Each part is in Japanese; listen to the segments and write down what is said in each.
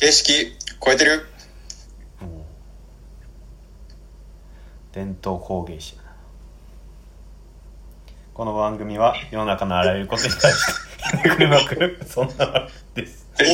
形式超えてる？伝統工芸士この番組は世の中のあらゆることに対してくれまくるそんな番組です。と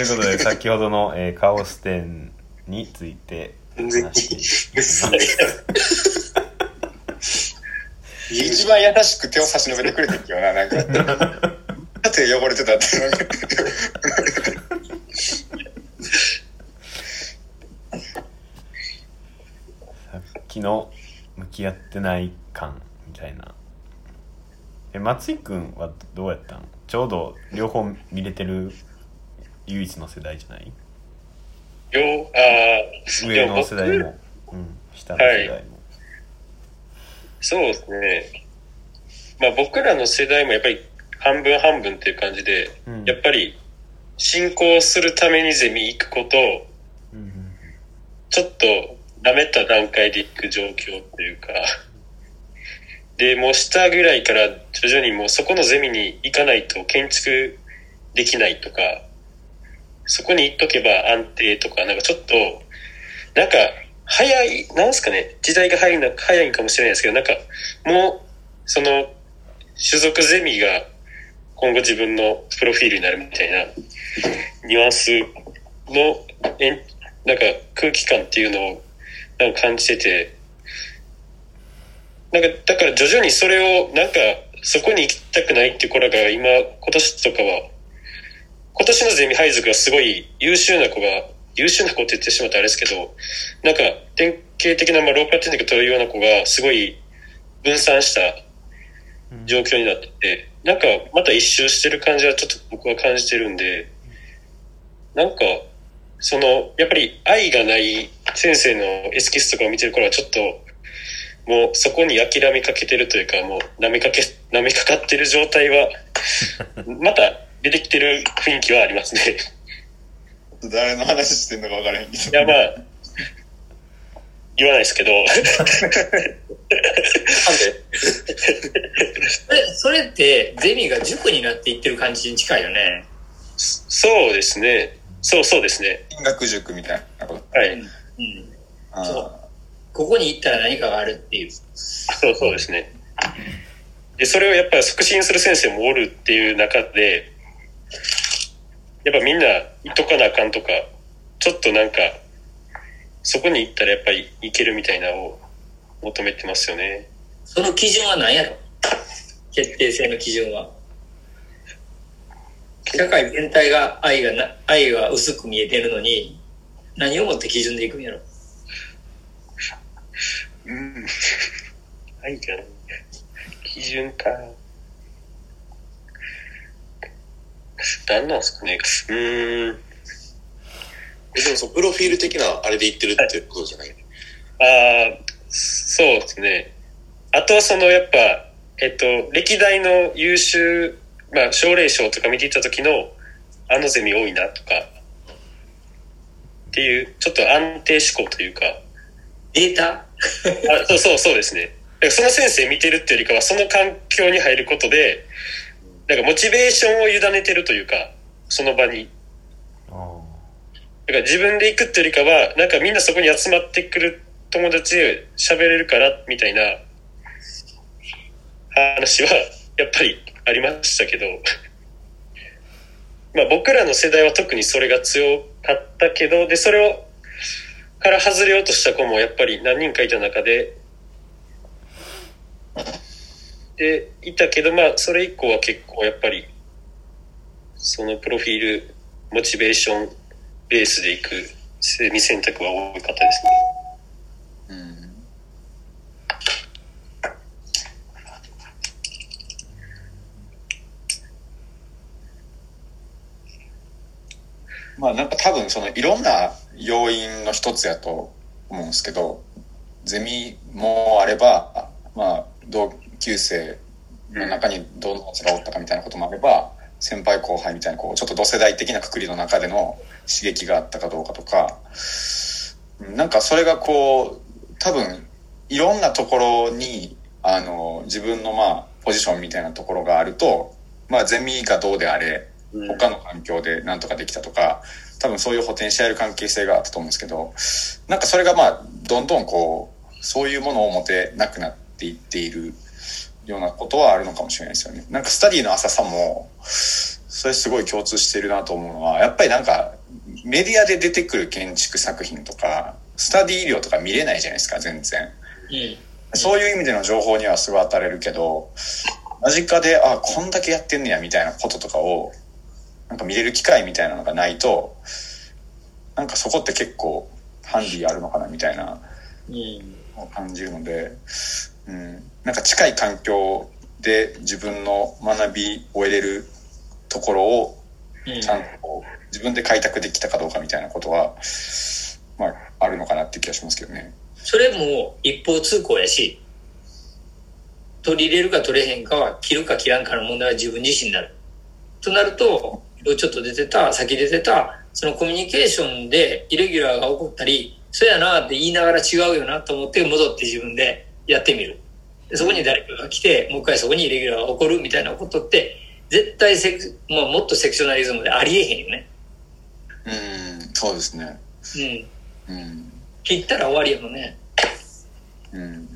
いうことで先ほどの、えーカオス展について話していきます一番優しく手を差し伸べてくれてんけどな、なんか。手汚れてたって。さっきの向き合ってない感みたいな。え松井君はどうやったん？ちょうど両方見れてる唯一の世代じゃない？よあー上の世代も、うん、下の世代も、そうですね。まあ僕らの世代もやっぱり半分半分っていう感じで、うんやっぱり進行するためにゼミ行くことをうんうんちょっと舐めた段階で行く状況っていうか、で、もう下ぐらいから徐々にもうそこのゼミに行かないと建築できないとか、そこに行っとけば安定とか、なんかちょっと、なんか早い、なんすかね、時代が早いな、早いかもしれないですけど、なんかもう、その、種族ゼミが今後自分のプロフィールになるみたいなニュアンスのえなんか空気感っていうのをなんか感じてて、なんかだから徐々にそれをなんかそこに行きたくないって子らが今今年とかは今年のゼミ配属がすごい優秀な子が優秀な子って言ってしまったらあれですけどなんか典型的なまあローカルテクニックというような子がすごい分散した状況になってて、なんかまた一周してる感じはちょっと僕は感じてるんで、なんか、その、やっぱり愛がない先生のエスキスとかを見てる頃はちょっと、もうそこに諦めかけてるというか、もう舐めかけ、舐めかかってる状態は、また出てきてる雰囲気はありますね。誰の話してんのか分からへんけど。いや、まあ、言わないですけど、それ それってゼミが塾になっていってる感じに近いよね。そうですね。そうそうですね。進学塾みたいなこと？はい。うん。そうここに行ったら何かがあるっていう。そうそうですね。で、それをやっぱり促進する先生もおるっていう中で、やっぱみんな行っとかなあかんとか、ちょっとなんか、そこに行ったらやっぱり行けるみたいなのを求めてますよね。その基準は何やろ？決定性の基準は。社会全体が愛がな、愛が薄く見えてるのに、何をもって基準でいくんやろ？うん。愛がね、基準か。何なんすかね。うーん。えでもそのプロフィール的なあれで言ってるっていうことじゃない、ああ、そうですね。あとはそのやっぱ、えっと、歴代の優秀、まあ、奨励賞とか見ていった時の、あのゼミ多いなとか、っていう、ちょっと安定志向というか、データ？あそうそうそうですね。その先生見てるっていうよりかは、その環境に入ることで、なんかモチベーションを委ねてるというか、その場に。あだから自分で行くっていうよりかは、なんかみんなそこに集まってくる友達で喋れるから、みたいな。話は、やっぱりありましたけど、まあ僕らの世代は特にそれが強かったけど、で、それを、から外れようとした子もやっぱり何人かいた中で、で、いたけど、まあそれ以降は結構やっぱり、そのプロフィール、モチベーション、ベースでいくセミ選択は多かったですね。うん。まあなんか多分そのいろんな要因の一つやと思うんですけど、ゼミもあれば、まあ同級生の中にどんな奴がおったかみたいなこともあれば、先輩後輩みたいなこうちょっと同世代的なくくりの中での刺激があったかどうかとか、なんかそれがこう、多分いろんなところに、あの、自分のまあ、ポジションみたいなところがあると、まあゼミがどうであれ、うん。他の環境でなんとかできたとか、多分そういうポテンシャル関係性があったと思うんですけど、なんかそれがまあ、どんどんこう、そういうものを持てなくなっていっているようなことはあるのかもしれないですよね。なんかスタディの浅さも、それすごい共通してるなと思うのは、やっぱりなんか、メディアで出てくる建築作品とか、スタディ医療とか見れないじゃないですか、全然。うん。そういう意味での情報にはすごい当たれるけど、間近で、あ、こんだけやってんねや、みたいなこととかを、なんか見れる機会みたいなのがないと、なんかそこって結構、ハンディあるのかな、みたいな、感じるので、うん、なんか近い環境で自分の学びを得れるところを、うんちゃんと自分で開拓できたかどうかみたいなことは、まあ、あるのかなって気がしますけどね。それも一方通行やし、取り入れるか取れへんかは、切るか切らんかの問題は自分自身になる。となると、ちょっと出てた、先出てた、そのコミュニケーションでイレギュラーが起こったり、そうやなって言いながら違うよなと思って戻って自分でやってみる。でそこに誰かが来て、もう一回そこにイレギュラーが起こるみたいなことって、絶対セク、まあ、もっとセクショナリズムでありえへんよね。うん、そうですね。うん。うん。切ったら終わりやもんね。うん。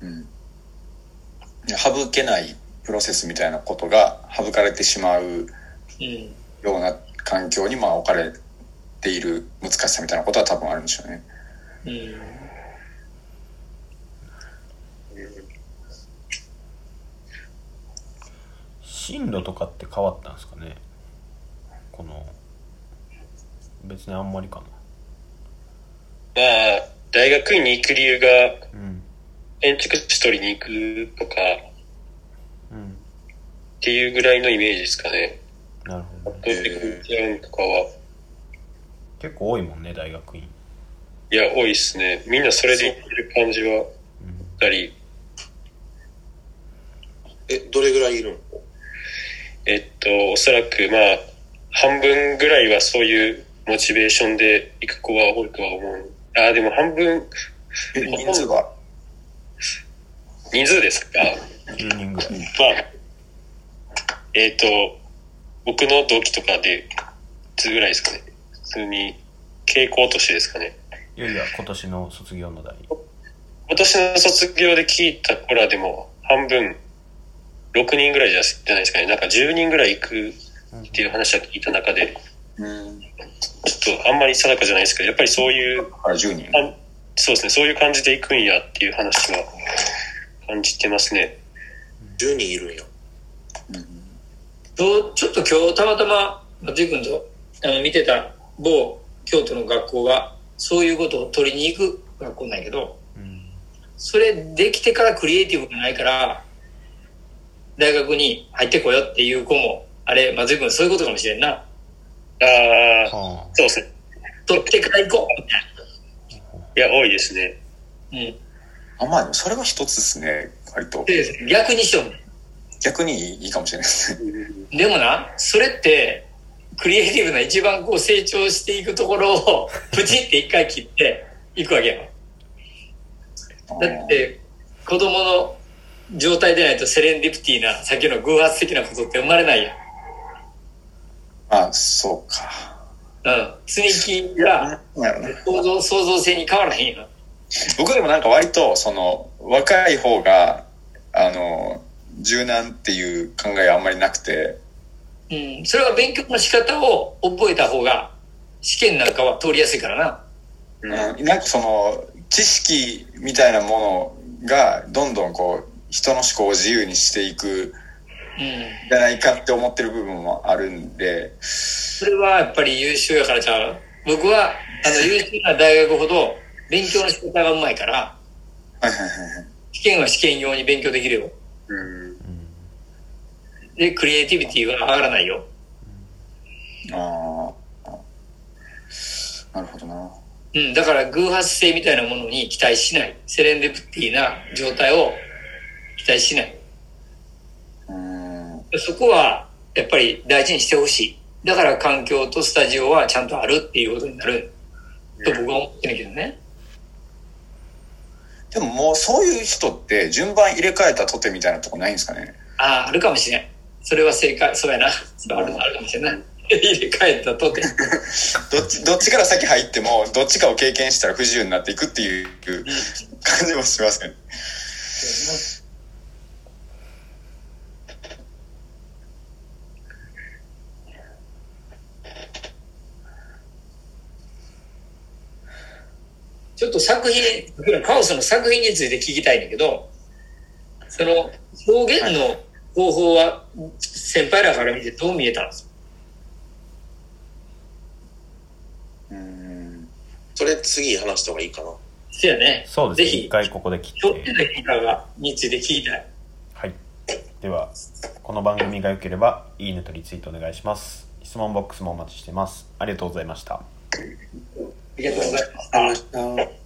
うん。省けないプロセスみたいなことが省かれてしまううん。ような環境にまあ置かれている難しさみたいなことは多分あるんでしょうね。うん。進路とかって変わったんですかね？この別にあんまりかな。まあ、大学院に行く理由が、うん。建築士取りに行くとか、うん。っていうぐらいのイメージですかね。なるほどね。結構多いもんね大学院いや、多いっすね。みんなそれで行ってる感じは、うんたり、え、どれぐらいいるの？えっと、おそらくまあ、半分ぐらいはそういうモチベーションで行く子は多いとは思う。ああ、でも半分、え、人数は人数ですか？10人ぐらいまあ、えっ、と、僕の同期とかで、いつぐらいですかね。普通に、傾向としてですかね。いやいや今年の卒業の代今年の卒業で聞いた子らでも、半分、6人ぐらいじゃじゃないですかね。なんか10人ぐらい行くっていう話は聞いた中で、うん。ちょっとあんまり定かじゃないですけど、やっぱりそういう、から10人。あそうですね、そういう感じで行くんやっていう話は感じてますね。?10 人いるんや。とちょっと今日たまたま松井君とあの見てた某京都の学校がそういうことを取りに行く学校なんやけどうん。それできてからクリエイティブがないから大学に入ってこようっていう子もあれ松井君そういうことかもしれんな。ああ、はそうですね。取ってから行こうみたいや、多いですね。いあ、まあ、それは一つですね、割と。逆にしよう。ね逆にいいかもしれないですね。でもなそれってクリエイティブな一番こう成長していくところを プチって一回切っていくわけやんだって子供の状態でないとセレンディプティなさっきの偶発的なことって生まれないやん。ああ、そうか。うん。積み木が創造創造性に変わらへんよ。僕でもなんか割と、その、若い方が、あの、柔軟っていう考えあんまりなくて、うん。それは勉強の仕方を覚えた方が試験なんかは通りやすいからな。うん、なんかその、知識みたいなものが、どんどんこう、人の思考を自由にしていくうん。じゃないかって思ってる部分もあるんで、それはやっぱり優秀やからちゃう？僕は、あの、優秀な大学ほど勉強の仕方がうまいから、はいはいはいはい試験は試験用に勉強できるよ。うん。で、クリエイティビティは上がらないよ。ああ、なるほどな。うん。だから偶発性みたいなものに期待しない。セレンディプティな状態を期待しない。うん。そこはやっぱり大事にしてほしい。だから環境とスタジオはちゃんとあるっていうことになると僕は思ってるけどね。でももうそういう人って順番入れ替えたとてみたいなとこないんですかね？ああ、あるかもしれん。それは正解、そうやな。それはあるあるかもしれんない。入れ替えたとて。どっち、どっちから先入っても、どっちかを経験したら不自由になっていくっていう感じもしますね。ちょっと作品、カオスの作品について聞きたいんだけど、その表現の方法は先輩らから見てどう見えたんですか？うん。それ次話した方がいいかな。そうやね。そうですね。ぜひ一回ここで切って。今日出てきたがについて聞きたい。はい。では、この番組が良ければ、いいねとリツイートお願いします。質問ボックスもお待ちしてます。ありがとうございました。ありがとうございます。あ